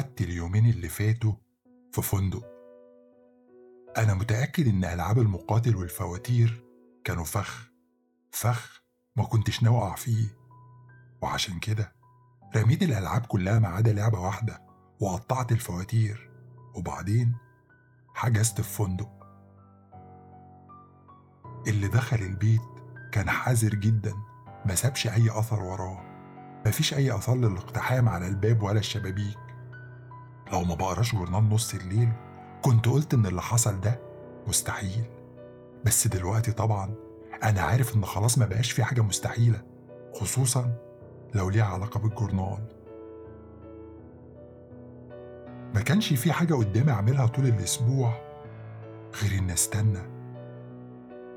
قعدت اليومين اللي فاتوا في فندق. أنا متأكد إن ألعاب المقاتل والفواتير كانوا فخ فخ ما كنتش ناوي أقع فيه. وعشان كده رميت الألعاب كلها ما عدا لعبة واحدة وقطعت الفواتير. وبعدين حجزت في فندق. اللي دخل البيت كان حذر جدا ما سابش أي أثر وراه. مفيش أي آثار للاقتحام على الباب ولا الشبابيك. لو ما بقراش جورنال نص الليل كنت قلت إن اللي حصل ده مستحيل. بس دلوقتي طبعا أنا عارف إن خلاص ما بقاش في حاجة مستحيلة خصوصا لو ليها علاقة بالجورنال. ما كانش في حاجة قدامي أعملها طول الأسبوع غير إني أستنى.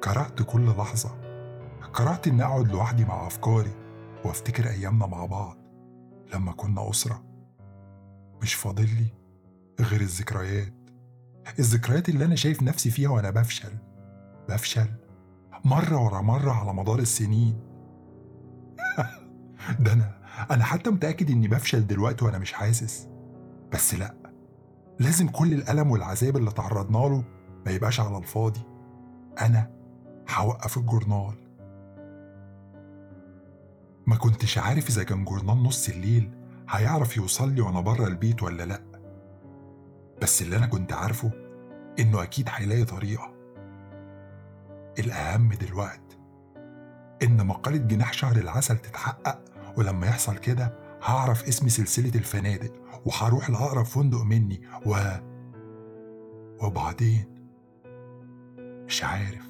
كرهت كل لحظة. كرهت إني أقعد لوحدي مع أفكاري وأفتكر أيامنا مع بعض لما كنا أسرة. مش فاضل لي غير الذكريات. الذكريات اللي أنا شايف نفسي فيها وأنا بفشل بفشل مرة ورا مرة على مدار السنين. ده أنا أنا حتى متأكد إني بفشل دلوقتي وأنا مش حاسس. بس لأ لازم كل الألم والعذاب اللي تعرضنا له ما يبقاش على الفاضي. أنا هوقف الجورنال. ما كنتش عارف إذا كان جورنال نص الليل هيعرف يوصل لي وأنا بره البيت ولا لأ. بس اللي أنا كنت عارفه إنه أكيد هيلاقي طريقة. الأهم دلوقت إن مقالة جناح شهر العسل تتحقق ولما يحصل كده هعرف اسم سلسلة الفنادق وهروح لأقرب فندق مني و وبعدين؟ مش عارف.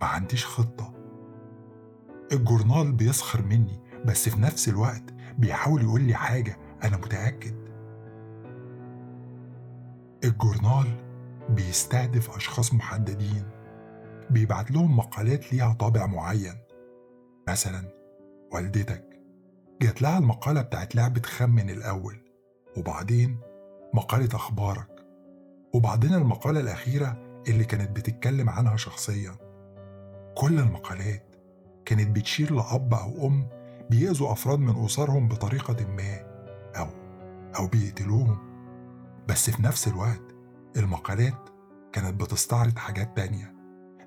ما عنديش خطة. الجورنال بيسخر مني بس في نفس الوقت بيحاول يقول لي حاجة أنا متأكد. الجورنال بيستهدف أشخاص محددين بيبعت لهم مقالات ليها طابع معين. مثلا والدتك جات لها المقالة بتاعت لعبة خمن الأول وبعدين مقالة أخبارك وبعدين المقالة الأخيرة اللي كانت بتتكلم عنها شخصيا. كل المقالات كانت بتشير لأب أو أم بيأذوا أفراد من أسرهم بطريقة ما أو أو بيقتلوهم. بس في نفس الوقت المقالات كانت بتستعرض حاجات تانية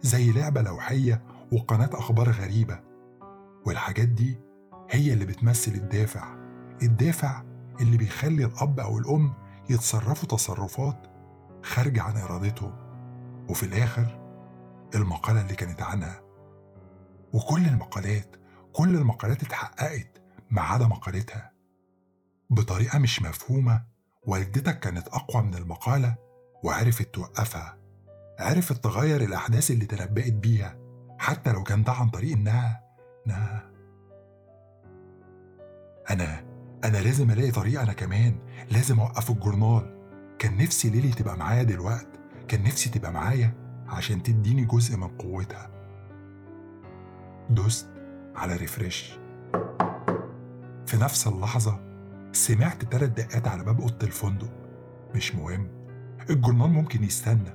زي لعبة لوحية وقناة أخبار غريبة. والحاجات دي هي اللي بتمثل الدافع الدافع اللي بيخلي الأب أو الأم يتصرفوا تصرفات خارجة عن إرادتهم. وفي الآخر المقالة اللي كانت عنها. وكل المقالات كل المقالات اتحققت ما عدا مقالتها. بطريقة مش مفهومة والدتك كانت أقوى من المقالة وعرفت توقفها. عرفت تغير الأحداث اللي تنبأت بيها حتى لو كان ده عن طريق إنها إنها. أنا أنا لازم ألاقي طريقة أنا كمان لازم أوقف الجورنال. كان نفسي ليلي تبقى معايا دلوقت كان نفسي تبقى معايا عشان تديني جزء من قوتها. دوست. على ريفريش. في نفس اللحظة سمعت تلات دقات على باب أوضة الفندق. مش مهم الجورنال ممكن يستنى.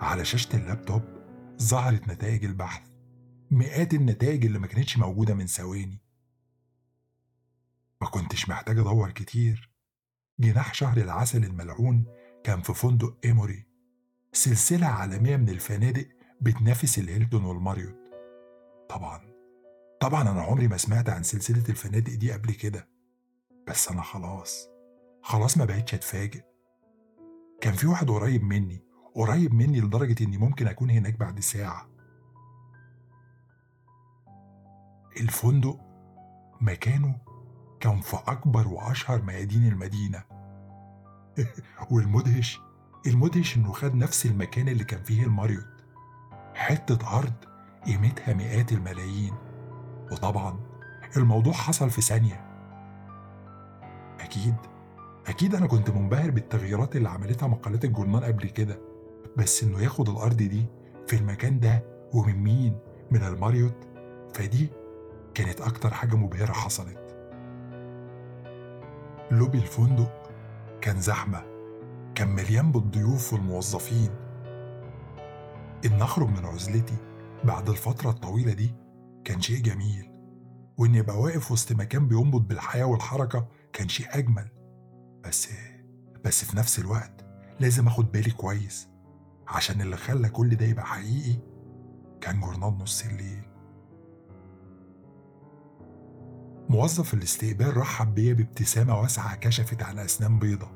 على شاشة اللابتوب ظهرت نتائج البحث. مئات النتائج اللي ما كانتش موجودة من ثواني. ما كنتش محتاج أدور كتير. جناح شهر العسل الملعون كان في فندق إيموري. سلسلة عالمية من الفنادق بتنافس الهيلتون والماريوت. طبعا. طبعا أنا عمري ما سمعت عن سلسلة الفنادق دي قبل كده. بس أنا خلاص خلاص ما بقتش أتفاجئ. كان في واحد قريب مني قريب مني لدرجة إني ممكن أكون هناك بعد ساعة. الفندق مكانه كان في أكبر وأشهر ميادين المدينة. والمدهش المدهش إنه خد نفس المكان اللي كان فيه الماريوت. حتة أرض قيمتها مئات الملايين. وطبعا الموضوع حصل في ثانية. أكيد أكيد أنا كنت منبهر بالتغييرات اللي عملتها مقالات الجورنال قبل كده. بس إنه ياخد الأرض دي في المكان ده ومن مين؟ من الماريوت. فدي كانت أكتر حاجة مبهرة حصلت. لوبي الفندق كان زحمة. كان مليان بالضيوف والموظفين. إن أخرج من عزلتي بعد الفترة الطويلة دي كان شيء جميل وإني أبقى واقف وسط مكان بينبض بالحياة والحركة كان شيء أجمل. بس بس في نفس الوقت لازم آخد بالي كويس عشان اللي خلى كل ده يبقى حقيقي كان جورنال نص الليل. موظف الاستقبال رحب بيا بابتسامة واسعة كشفت عن أسنان بيضة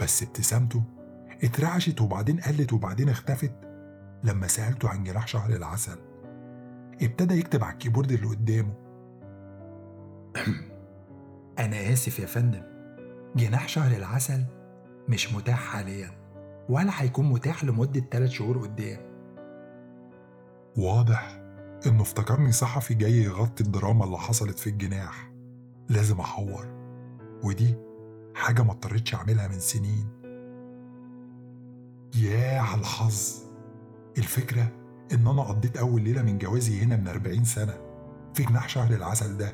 بس ابتسامته اترعشت وبعدين قلت وبعدين اختفت لما سألته عن جناح شهر العسل ابتدى يكتب على الكيبورد اللي قدامه. أنا آسف يا فندم جناح شهر العسل مش متاح حاليا ولا هيكون متاح لمدة تلات شهور قدام. واضح إنه افتكرني صحفي جاي يغطي الدراما اللي حصلت في الجناح. لازم أحور ودي حاجة ما اضطريتش أعملها من سنين. ياه على الحظ! الفكرة إن أنا قضيت أول ليلة من جوازي هنا من 40 سنة في جناح شهر العسل ده.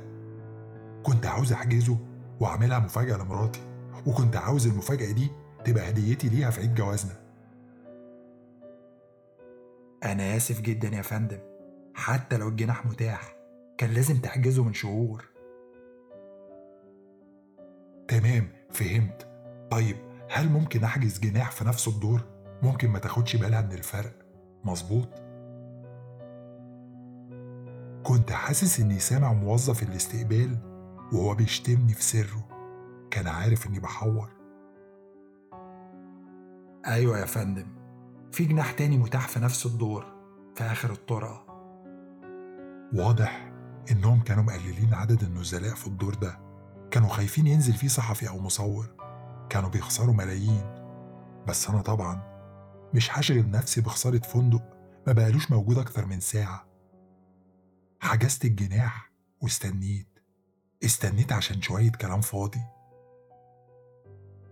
كنت عاوز أحجزه وأعملها مفاجأة لمراتي وكنت عاوز المفاجأة دي تبقى هديتي ليها في عيد جوازنا. أنا آسف جدا يا فندم حتى لو الجناح متاح كان لازم تحجزه من شهور. تمام فهمت. طيب هل ممكن أحجز جناح في نفس الدور؟ ممكن ما تاخدش بالها من الفرق. مظبوط؟ كنت حاسس إني سامع موظف الاستقبال وهو بيشتمني في سره. كان عارف إني بحور. أيوة يا فندم. في جناح تاني متاح في نفس الدور في آخر الطرقة. واضح إنهم كانوا مقللين عدد النزلاء في الدور ده. كانوا خايفين ينزل فيه صحفي أو مصور. كانوا بيخسروا ملايين. بس أنا طبعا مش هشغل نفسي بخسارة فندق؟ ما بقالوش موجود أكتر من ساعة. حجزت الجناح واستنيت. استنيت عشان شوية كلام فاضي.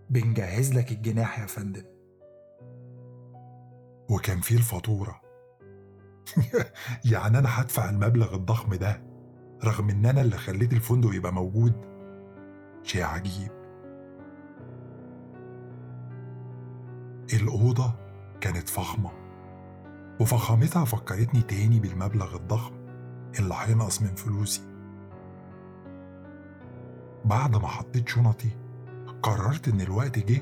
بنجهز لك الجناح يا فندم. وكان فيه الفاتورة. يعني أنا هدفع المبلغ الضخم ده رغم إن أنا اللي خليت الفندق يبقى موجود؟ شيء عجيب. الأوضة كانت فخمة وفخامتها فكرتني تاني بالمبلغ الضخم اللي هينقص من فلوسي. بعد ما حطيت شنطي قررت إن الوقت جه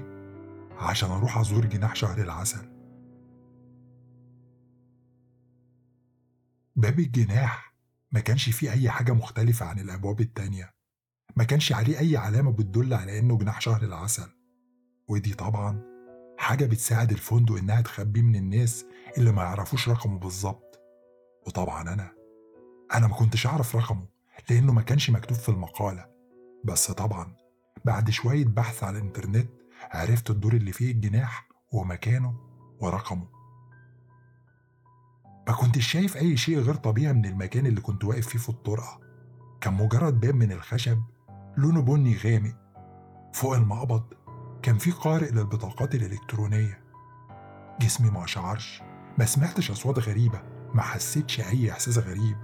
عشان أروح أزور جناح شهر العسل. باب الجناح ما كانش فيه أي حاجة مختلفة عن الأبواب التانية. ما كانش عليه أي علامة بتدل على إنه جناح شهر العسل. ودي طبعا حاجة بتساعد الفندق إنها تخبيه من الناس اللي ما يعرفوش رقمه بالظبط. وطبعا أنا أنا ما كنتش أعرف رقمه لأنه ما كانش مكتوب في المقالة. بس طبعا بعد شوية بحث على الإنترنت عرفت الدور اللي فيه الجناح ومكانه ورقمه. ما كنتش شايف أي شيء غير طبيعي من المكان اللي كنت واقف فيه في الطرقة. كان مجرد باب من الخشب لونه بني غامق فوق المقبض كان في قارئ للبطاقات الإلكترونية. جسمي ما أشعرش ما سمعتش أصوات غريبة ما حسيتش أي إحساس غريب.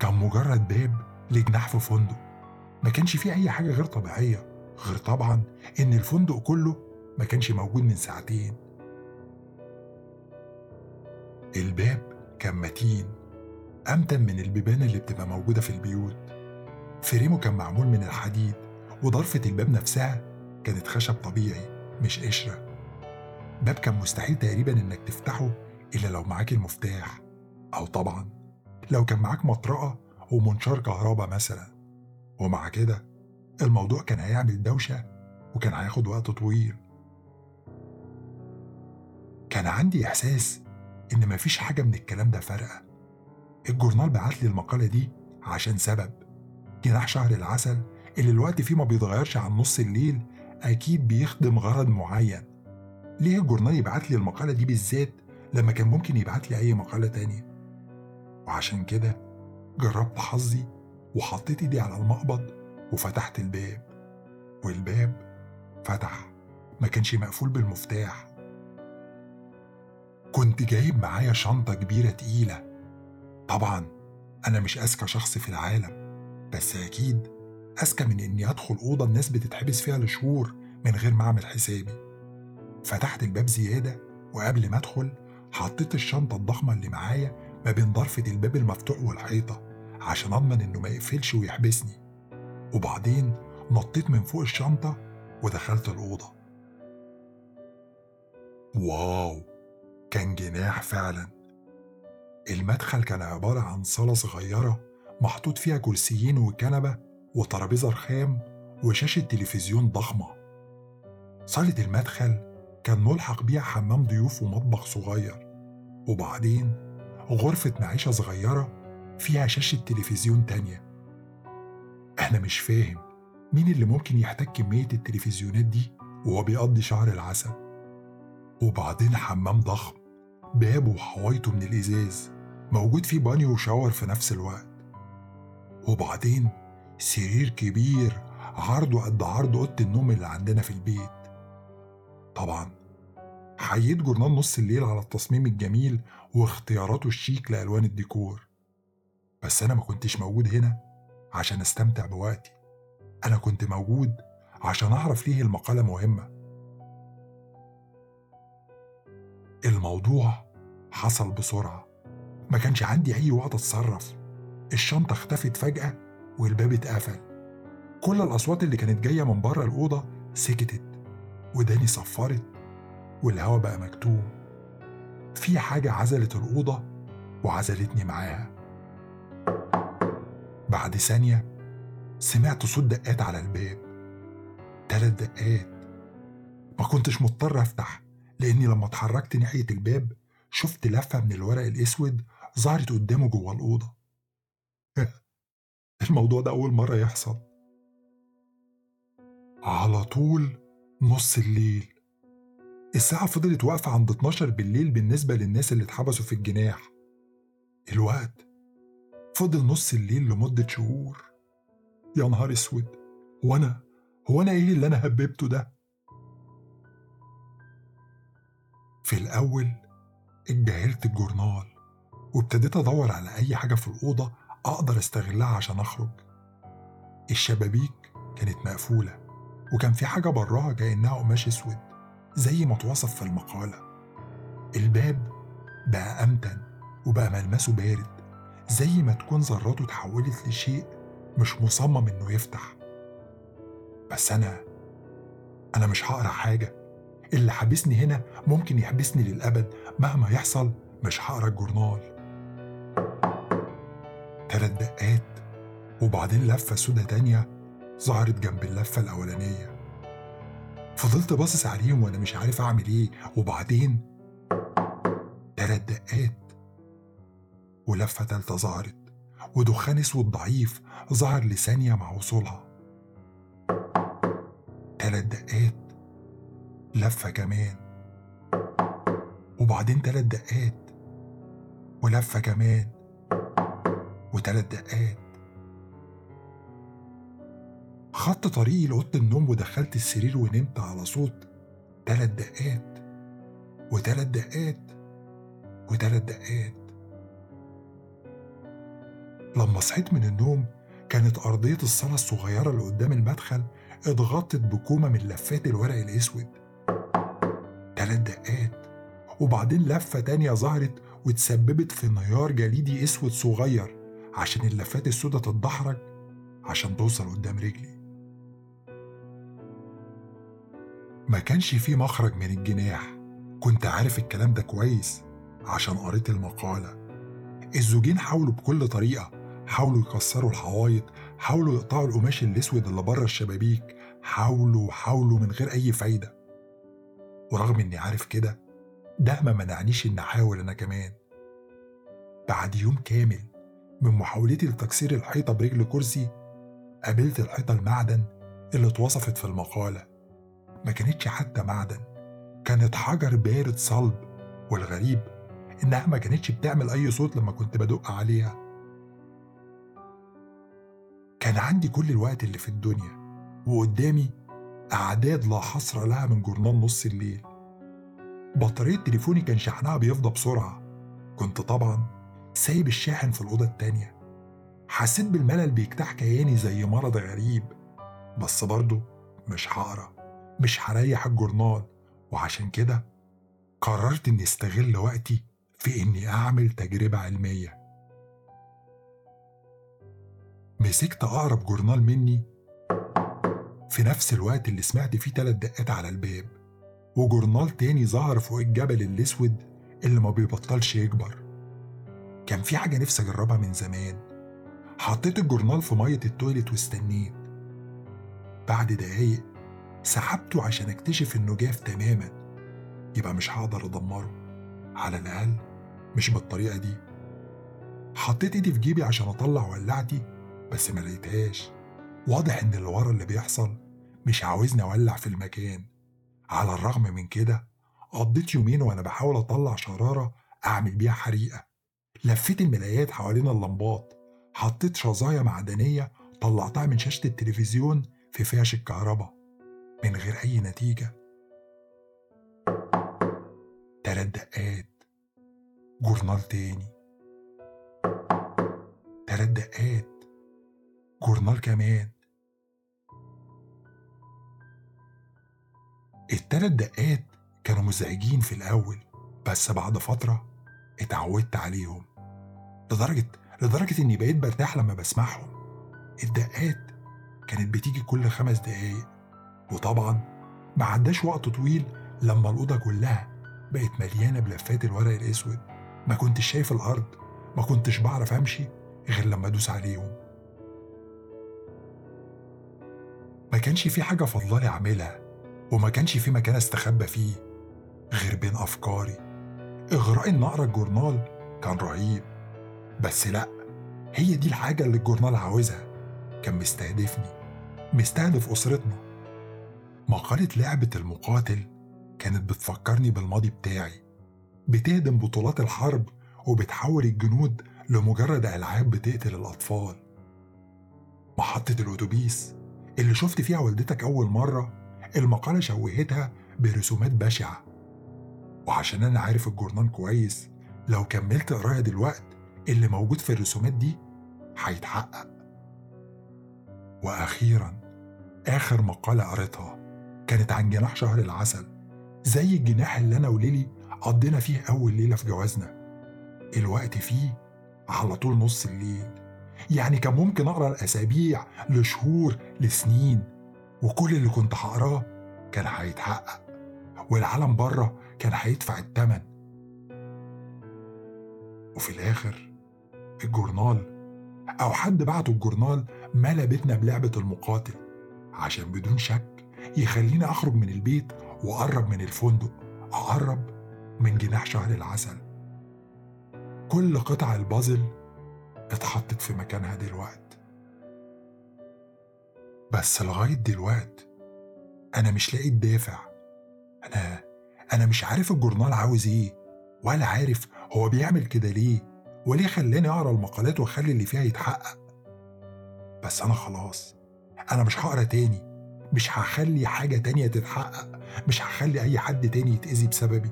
كان مجرد باب لجناح في فندق. ما كانش فيه أي حاجة غير طبيعية غير طبعا إن الفندق كله ما كانش موجود من ساعتين. الباب كان متين أمتن من البيبان اللي بتبقى موجودة في البيوت. فريمه كان معمول من الحديد وضرفة الباب نفسها كانت خشب طبيعي مش قشرة. باب كان مستحيل تقريبا إنك تفتحه إلا لو معاك المفتاح. أو طبعا لو كان معاك مطرقة ومنشار كهرباء مثلا. ومع كده الموضوع كان هيعمل دوشة وكان هياخد وقت طويل. كان عندي إحساس إن مفيش حاجة من الكلام ده فارقة. الجورنال بعت لي المقالة دي عشان سبب. جناح شهر العسل اللي الوقت فيه ما بيتغيرش عن نص الليل أكيد بيخدم غرض معين. ليه الجورنال يبعت لي المقالة دي بالذات لما كان ممكن يبعت لي أي مقالة تانية؟ وعشان كده جربت حظي وحطيت إيدي على المقبض وفتحت الباب. والباب فتح. ما كانش مقفول بالمفتاح. كنت جايب معايا شنطة كبيرة تقيلة. طبعا أنا مش أذكى شخص في العالم بس أكيد أذكى من إني أدخل أوضة الناس بتتحبس فيها لشهور من غير ما أعمل حسابي. فتحت الباب زيادة وقبل ما أدخل حطيت الشنطة الضخمة اللي معايا ما بين ضرفة الباب المفتوح والحيطة عشان أضمن إنه ما يقفلش ويحبسني. وبعدين نطيت من فوق الشنطة ودخلت الأوضة. واو! كان جناح فعلا. المدخل كان عبارة عن صالة صغيرة محطوط فيها كرسيين وكنبة وترابيزة رخام وشاشة تلفزيون ضخمة. صالة المدخل كان ملحق بيها حمام ضيوف ومطبخ صغير. وبعدين غرفة معيشة صغيرة فيها شاشة تلفزيون تانية. أنا مش فاهم مين اللي ممكن يحتاج كمية التلفزيونات دي وهو بيقضي شهر العسل. وبعدين حمام ضخم بابه وحوايطه من الإزاز موجود فيه بانيو و shower في نفس الوقت. وبعدين سرير كبير عرضه قد عرض أوضة النوم اللي عندنا في البيت. طبعا حييت جورنال نص الليل على التصميم الجميل واختياراته الشيك لألوان الديكور. بس أنا ما كنتش موجود هنا عشان أستمتع بوقتي. أنا كنت موجود عشان أعرف ليه المقالة مهمة. الموضوع حصل بسرعة. ما كانش عندي أي وقت أتصرف. الشنطة اختفت فجأة والباب اتقفل. كل الأصوات اللي كانت جاية من بره الأوضة سكتت وداني صفرت والهوا بقى مكتوم. في حاجة عزلت الأوضة وعزلتني معاها. بعد ثانية سمعت صوت دقات على الباب. تلات دقات. ما كنتش مضطر أفتح لأني لما اتحركت ناحية الباب شفت لفة من الورق الأسود ظهرت قدامه جوه الأوضة. الموضوع ده أول مرة يحصل. على طول نص الليل. الساعة فضلت واقفة عند 12 بالليل بالنسبة للناس اللي اتحبسوا في الجناح. الوقت فضل نص الليل لمدة شهور. يا نهار أسود! هو أنا هو أنا إيه اللي أنا هببته ده؟ في الأول اتجاهلت الجورنال وابتديت أدور على أي حاجة في الأوضة أقدر أستغلها عشان أخرج. الشبابيك كانت مقفولة وكان في حاجة براها كأنها قماش أسود زي ما اتوصف في المقالة. الباب بقى أمتن وبقى ملمسه بارد زي ما تكون ذراته اتحولت لشيء مش مصمم إنه يفتح. بس أنا أنا مش هقرأ حاجة. اللي حابسني هنا ممكن يحبسني للأبد. مهما يحصل مش هقرأ الجورنال. تلات دقات وبعدين لفة سودة تانية ظهرت جنب اللفة الأولانية. فضلت باصص عليهم وأنا مش عارف أعمل إيه وبعدين تلات دقات ولفة تالتة ظهرت ودخان أسود ضعيف ظهر لثانية مع وصولها. تلات دقات لفة كمان وبعدين تلات دقات ولفة كمان. وتلات دقات. خدت طريقي لأوضة النوم ودخلت السرير ونمت على صوت تلات دقات وتلات دقات وتلات دقات. لما صحيت من النوم كانت أرضية الصالة الصغيرة اللي قدام المدخل اتغطت بكومة من لفات الورق الأسود. تلات دقات وبعدين لفة تانية ظهرت وتسببت في انهيار جليدي أسود صغير. عشان اللفات السودة تتدحرج عشان توصل قدام رجلي. ما كانش في مخرج من الجناح. كنت عارف الكلام ده كويس عشان قريت المقالة. الزوجين حاولوا بكل طريقة حاولوا يكسروا الحوايط حاولوا يقطعوا القماش الأسود اللي بره الشبابيك حاولوا وحاولوا من غير أي فايدة. ورغم إني عارف كده ده ما منعنيش إني أحاول أنا كمان. بعد يوم كامل من محاولتي لتكسير الحيطة برجل كرسي قابلت الحيطة المعدن اللي اتوصفت في المقالة. ما كانتش حتى معدن كانت حجر بارد صلب والغريب إنها ما كانتش بتعمل أي صوت لما كنت بدق عليها. كان عندي كل الوقت اللي في الدنيا وقدامي أعداد لا حصر لها من جورنال نص الليل. بطارية تليفوني كان شحنها بيفضى بسرعة. كنت طبعا سايب الشاحن في الأوضة التانية. حسيت بالملل بيجتاح كياني زي مرض غريب بس برضه مش هقرأ مش هريح الجورنال. وعشان كده قررت إني أستغل وقتي في إني أعمل تجربة علمية. مسكت أقرب جورنال مني. في نفس الوقت اللي سمعت فيه تلات دقات على الباب. وجورنال تاني ظهر فوق الجبل الأسود اللي ما بيبطلش يكبر. كان في حاجة نفسي أجربها من زمان. حطيت الجورنال في مية التويليت واستنيت. بعد دقايق سحبته عشان أكتشف إنه جاف تماما. يبقى مش هقدر أدمره. على الأقل مش بالطريقة دي. حطيت إيدي في جيبي عشان أطلع ولعتي بس ما لقيتهاش. واضح إن اللي ورا اللي بيحصل مش عاوزني أولع في المكان. على الرغم من كده قضيت يومين وأنا بحاول أطلع شرارة أعمل بيها حريقة. لفيت الملايات حوالين اللمبات حطيت شظايا معدنية طلعتها من شاشة التلفزيون في فيش الكهرباء من غير أي نتيجة. تلات دقات. جورنال تاني. تلات دقات. جورنال كمان. التلات دقات كانوا مزعجين في الأول بس بعد فترة اتعودت عليهم لدرجة لدرجة إني بقيت برتاح لما بسمعهم. الدقات كانت بتيجي كل خمس دقايق وطبعا ما عداش وقت طويل لما الأوضة كلها بقت مليانة بلفات الورق الأسود. ما كنتش شايف الأرض ما كنتش بعرف أمشي غير لما أدوس عليهم. ما كانش في حاجة فضلالي أعملها وما كانش في مكان أستخبى فيه غير بين أفكاري. إغراء أقرأ الجورنال كان رهيب. بس لأ هي دي الحاجة اللي الجورنال عاوزها. كان مستهدفني مستهدف أسرتنا. مقالة لعبة المقاتل كانت بتفكرني بالماضي بتاعي. بتهدم بطولات الحرب وبتحول الجنود لمجرد ألعاب بتقتل الأطفال. محطة الأتوبيس اللي شفت فيها والدتك أول مرة المقالة شوهتها برسومات بشعة. وعشان أنا عارف الجورنان كويس لو كملت قراية دلوقت اللي موجود في الرسومات دي هيتحقق. وأخيرا آخر مقالة قريتها كانت عن جناح شهر العسل زي الجناح اللي أنا وليلي قضينا فيه أول ليلة في جوازنا. الوقت فيه على طول نص الليل. يعني كان ممكن أقرأ الأسابيع لشهور لسنين وكل اللي كنت هقراه كان هيتحقق. والعالم بره كان هيدفع التمن. وفي الآخر الجورنال أو حد بعته الجورنال ملا بيتنا بلعبة المقاتل عشان بدون شك يخليني أخرج من البيت وأقرب من الفندق أقرب من جناح شهر العسل. كل قطع البازل اتحطت في مكانها دلوقت. بس لغاية دلوقت أنا مش لاقي الدافع. أنا أنا مش عارف الجورنال عاوز إيه ولا عارف هو بيعمل كده ليه وليه خلاني أقرأ المقالات وأخلي اللي فيها يتحقق. بس أنا خلاص أنا مش هقرأ تاني مش هخلي حاجة تانية تتحقق مش هخلي أي حد تاني يتأذي بسببي.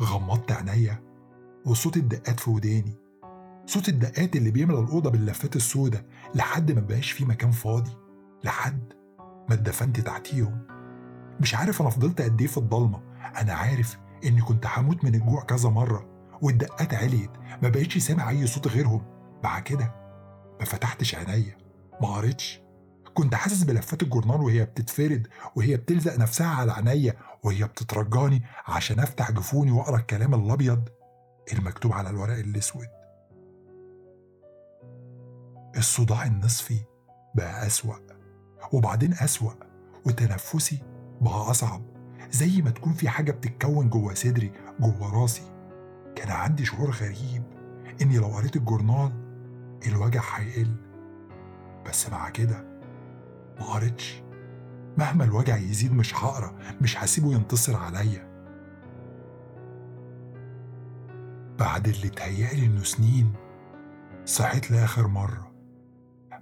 غمضت عينيا وصوت الدقات في وداني صوت الدقات اللي بيملى الأوضة باللفات السوداء لحد ما بقاش في مكان فاضي لحد ما اتدفنت تحتيهم. مش عارف أنا فضلت قد إيه في الضلمة. أنا عارف إني كنت هموت من الجوع كذا مرة والدقات عليت ما بقتش سامع أي صوت غيرهم. بعد كده ما فتحتش عينيا ما قريتش. كنت حاسس بلفات الجورنال وهي بتتفرد وهي بتلزق نفسها على عينيا وهي بتترجاني عشان أفتح جفوني وأقرأ الكلام الأبيض المكتوب على الورق الأسود. الصداع النصفي بقى أسوأ وبعدين أسوأ وتنفسي بقى أصعب زي ما تكون في حاجة بتتكون جوه صدري جوه راسي. كان عندي شعور غريب إني لو قريت الجورنال الوجع هيقل. بس مع كده ما قريتش. مهما الوجع يزيد مش هقرأ مش هسيبه ينتصر عليا. بعد اللي اتهيألي إنه سنين صحيت لآخر مرة.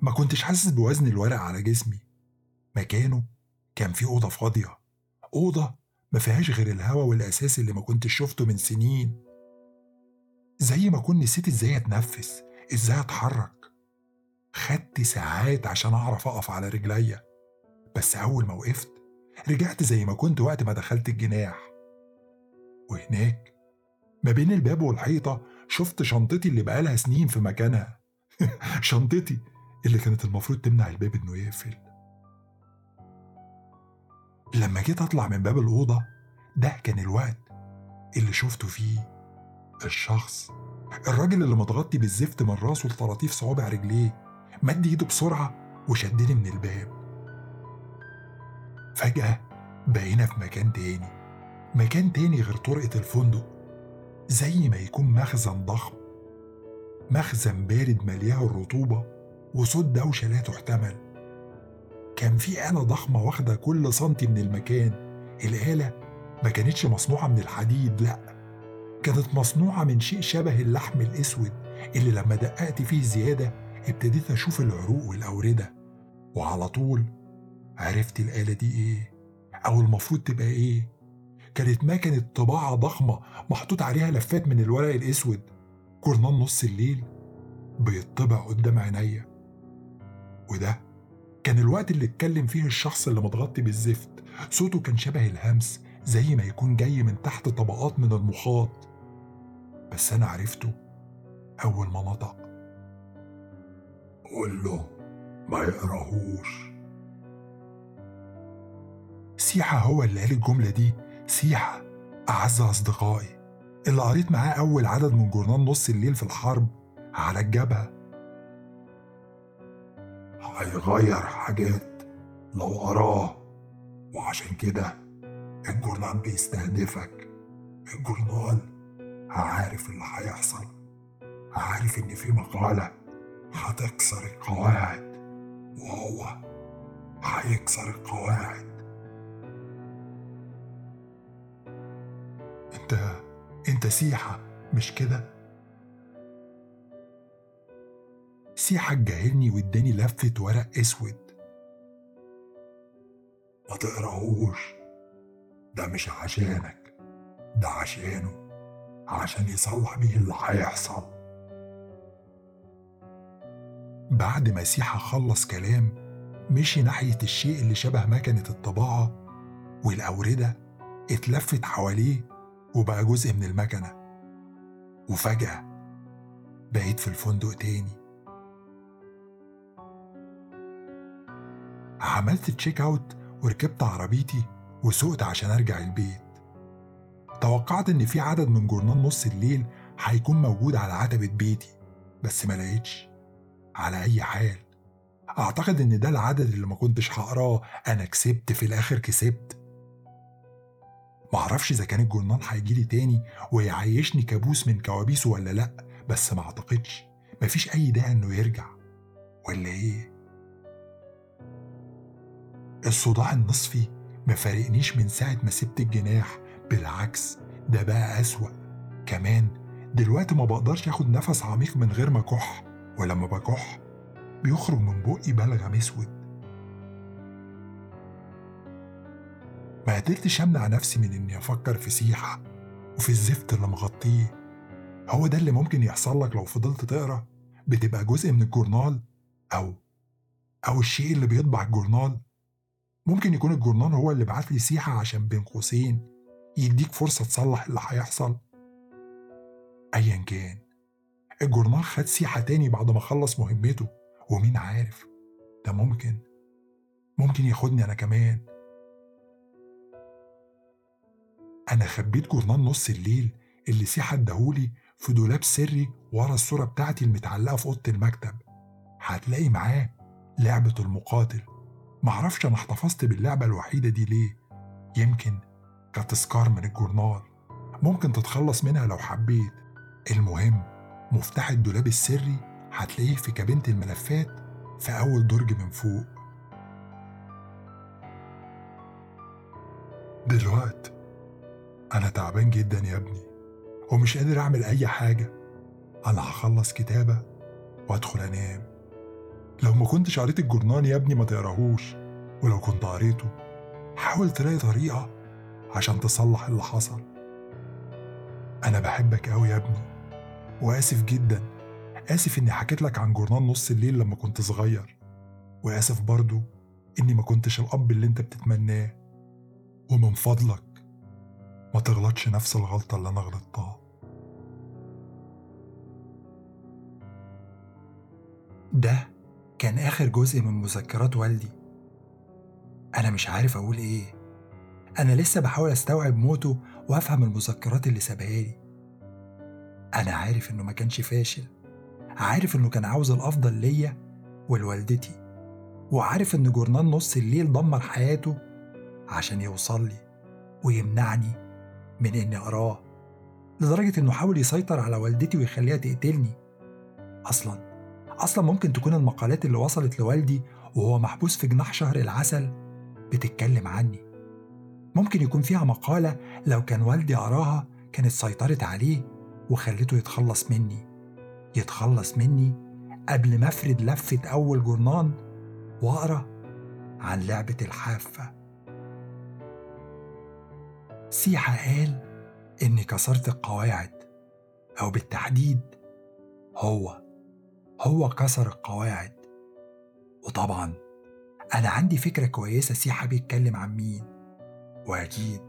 ما كنتش حاسس بوزن الورق على جسمي. مكانه كان في أوضة فاضية. أوضة ما فيهاش غير الهوا والأساس اللي ما كنتش شفته من سنين. زي ما كنت نسيت إزاي أتنفس إزاي أتحرك. خدت ساعات عشان أعرف أقف على رجليا. بس أول ما وقفت رجعت زي ما كنت وقت ما دخلت الجناح. وهناك ما بين الباب والحيطة شفت شنطتي اللي بقالها سنين في مكانها. شنطتي اللي كانت المفروض تمنع الباب إنه يقفل. لما جيت أطلع من باب الأوضة ده كان الوقت اللي شفته فيه الشخص. الراجل اللي متغطي بالزفت من راسه لطراطيف صوابع رجليه مد إيده بسرعة وشدني من الباب. فجأة بقينا في مكان تاني. مكان تاني غير طرقة الفندق. زي ما يكون مخزن ضخم. مخزن بارد مليان الرطوبة وصوت دوشة لا تحتمل. كان في آلة ضخمة واخدة كل سنتي من المكان. الآلة ما كانتش مصنوعة من الحديد لأ. كانت مصنوعة من شيء شبه اللحم الأسود اللي لما دققت فيه زيادة ابتديت أشوف العروق والأوردة. وعلى طول عرفت الآلة دي إيه؟ أو المفروض تبقى إيه؟ كانت مكنة طباعة ضخمة محطوط عليها لفات من الورق الأسود. جورنال نص الليل بيطبع قدام عينيا. وده كان الوقت اللي اتكلم فيه الشخص اللي متغطي بالزفت. صوته كان شبه الهمس زي ما يكون جاي من تحت طبقات من المخاط بس أنا عرفته أول ما نطق. قول له ما يقراهوش. سيحة هو اللي قال الجملة دي. سيحة أعز أصدقائي. اللي قريت معاه أول عدد من جورنال نص الليل في الحرب على الجبهة. هيغير حاجات لو قراه وعشان كده الجورنال بيستهدفك. الجورنال عارف اللي هيحصل. عارف إن في مقالة هتكسر القواعد. وهو هيكسر القواعد. أنت أنت سيحة مش كده؟ سيحة جاهلني واداني لفة ورق أسود. ما تقرأهوش. ده مش عشانك. ده عشانه. عشان يصلح بيه اللي هيحصل. بعد ما سيحة خلص كلام مشي ناحية الشيء اللي شبه مكنة الطباعة والأوردة اتلفت حواليه وبقى جزء من المكنة. وفجأة بقيت في الفندق تاني. عملت check out وركبت عربيتي وسوقت عشان أرجع البيت. توقعت إن في عدد من جورنال نص الليل هيكون موجود على عتبة بيتي بس ما لقيتش. على أي حال أعتقد إن ده العدد اللي ما كنتش هقراه أنا كسبت في الآخر كسبت. معرفش إذا كان الجورنال هيجيلي تاني ويعيشني كابوس من كوابيسه ولا لأ بس ما أعتقدش. مفيش أي داعي إنه يرجع. ولا إيه؟ الصداع النصفي ما فارقنيش من ساعة ما سبت الجناح بالعكس ده بقى أسوأ. كمان دلوقتي ما بقدرش آخد نفس عميق من غير ما كح ولما بكح بيخرج من بقي بلغم أسود. ما قدرتش أمنع نفسي من إني أفكر في سيحة وفي الزفت اللي مغطيه. هو ده اللي ممكن يحصل لك لو فضلت تقرأ؟ بتبقى جزء من الجورنال أو أو الشيء اللي بيطبع الجورنال؟ ممكن يكون الجورنال هو اللي بعت لي سيحة عشان بين قوسين يديك فرصة تصلح اللي هيحصل. أيا كان الجورنال خد سيحة تاني بعد ما خلص مهمته ومين عارف؟ ده ممكن. ممكن ياخدني أنا كمان. أنا خبيت جورنال نص الليل اللي سيحة اداهولي في دولاب سري ورا الصورة بتاعتي المتعلقة في أوضة المكتب. هتلاقي معاه لعبة المقاتل. معرفش أنا احتفظت باللعبة الوحيدة دي ليه. يمكن كتذكار من الجورنال. ممكن تتخلص منها لو حبيت. المهم مفتاح الدولاب السري هتلاقيه في كابينة الملفات في أول درج من فوق. دلوقت أنا تعبان جدا يا ابني ومش قادر أعمل أي حاجة. أنا هخلص كتابة وأدخل أنام. لو ما كنتش قريت الجورنال يا ابني ما تقراهوش. ولو كنت قريته حاول تلاقي طريقة عشان تصلح اللي حصل. أنا بحبك أوي يا ابني وآسف جدا. آسف إني حكيت لك عن جورنال نص الليل لما كنت صغير. وآسف برضو إني ما كنتش الأب اللي أنت بتتمناه. ومن فضلك ما تغلطش نفس الغلطة اللي أنا غلطتها. ده كان آخر جزء من مذكرات والدي. أنا مش عارف أقول إيه. أنا لسه بحاول أستوعب موته وأفهم المذكرات اللي سابها لي. أنا عارف إنه ما كانش فاشل. عارف إنه كان عاوز الأفضل ليا ولوالدتي. وعارف إن جورنال نص الليل دمر حياته عشان يوصل لي ويمنعني من إني أقراه لدرجة إنه حاول يسيطر على والدتي ويخليها تقتلني. أصلا أصلا ممكن تكون المقالات اللي وصلت لوالدي وهو محبوس في جناح شهر العسل بتتكلم عني. ممكن يكون فيها مقالة لو كان والدي قراها كانت سيطرت عليه وخلته يتخلص مني. يتخلص مني قبل ما أفرد لفة أول جورنان وأقرأ عن لعبة الحافة. سيحة قال إني كسرت القواعد أو بالتحديد هو هو كسر القواعد. وطبعا أنا عندي فكرة كويسة سيحة بيتكلم عن مين. وأكيد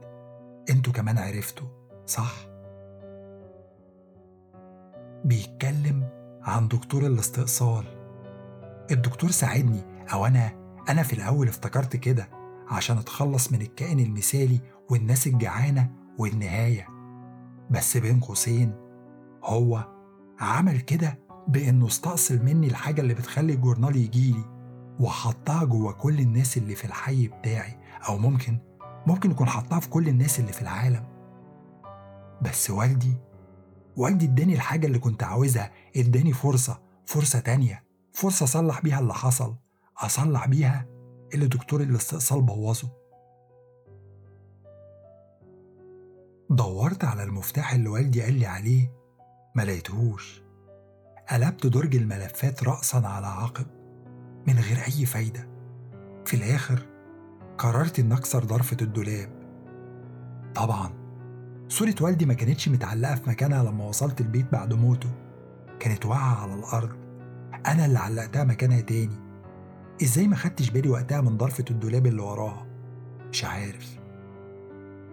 أنتوا كمان عرفتوا صح؟ بيتكلم عن دكتور الاستئصال. الدكتور ساعدني أو أنا أنا في الأول افتكرت كده عشان أتخلص من الكائن المثالي والناس الجعانة والنهاية. بس بين قوسين هو عمل كده بإنه استأصل مني الحاجة اللي بتخلي الجورنال يجيلي وحطها جوه كل الناس اللي في الحي بتاعي أو ممكن ممكن يكون حطها في كل الناس اللي في العالم. بس والدي والدي اداني الحاجة اللي كنت عاوزها اداني فرصة فرصة تانية فرصة أصلح بيها اللي حصل أصلح بيها اللي دكتور الاستئصال بوظه. دورت على المفتاح اللي والدي قال لي عليه ما لقيتهوش. قلبت درج الملفات رأسا على عقب من غير أي فايدة. في الآخر قررت إن أكسر ضرفة الدولاب. طبعا صورة والدي ما كانتش متعلقة في مكانها لما وصلت البيت بعد موته. كانت واقعة على الأرض. أنا اللي علقتها مكانها تاني. إزاي ما خدتش بالي وقتها من ضرفة الدولاب اللي وراها؟ مش عارف.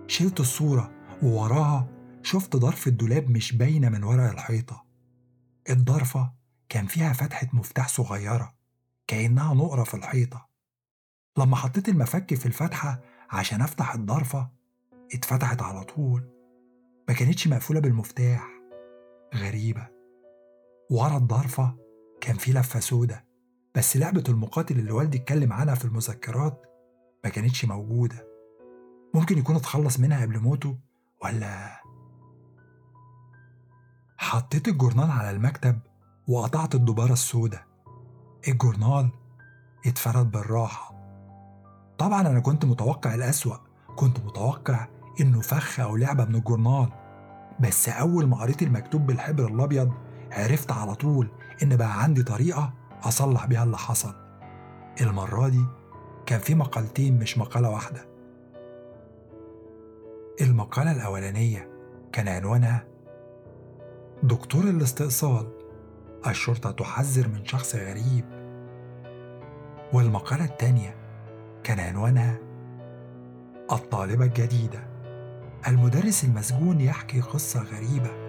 شلت الصورة ووراها شفت ضرفة دولاب مش باينة من ورا الحيطة. الضرفة كان فيها فتحة مفتاح صغيرة كأنها نقرة في الحيطة. لما حطيت المفك في الفتحة عشان أفتح الضرفة اتفتحت على طول. ما كانتش مقفولة بالمفتاح. غريبة. ورا الضرفة كان في لفة سودة بس لعبة المقاتل اللي والدي اتكلم عنها في المذكرات ما كانتش موجودة. ممكن يكون اتخلص منها قبل موته ولا حطيت الجورنال على المكتب وقطعت الدبارة السوداء. الجورنال اتفرد بالراحة. طبعا أنا كنت متوقع الأسوأ. كنت متوقع إنه فخ أو لعبة من الجورنال. بس أول ما قريت المكتوب بالحبر الأبيض عرفت على طول إن بقى عندي طريقة أصلح بيها اللي حصل. المرة دي كان في مقالتين مش مقالة واحدة. المقالة الأولانية كان عنوانها دكتور الاستئصال الشرطة تحذر من شخص غريب. والمقالة التانية كان عنوانها الطالبة الجديدة المدرس المسجون يحكي قصة غريبة.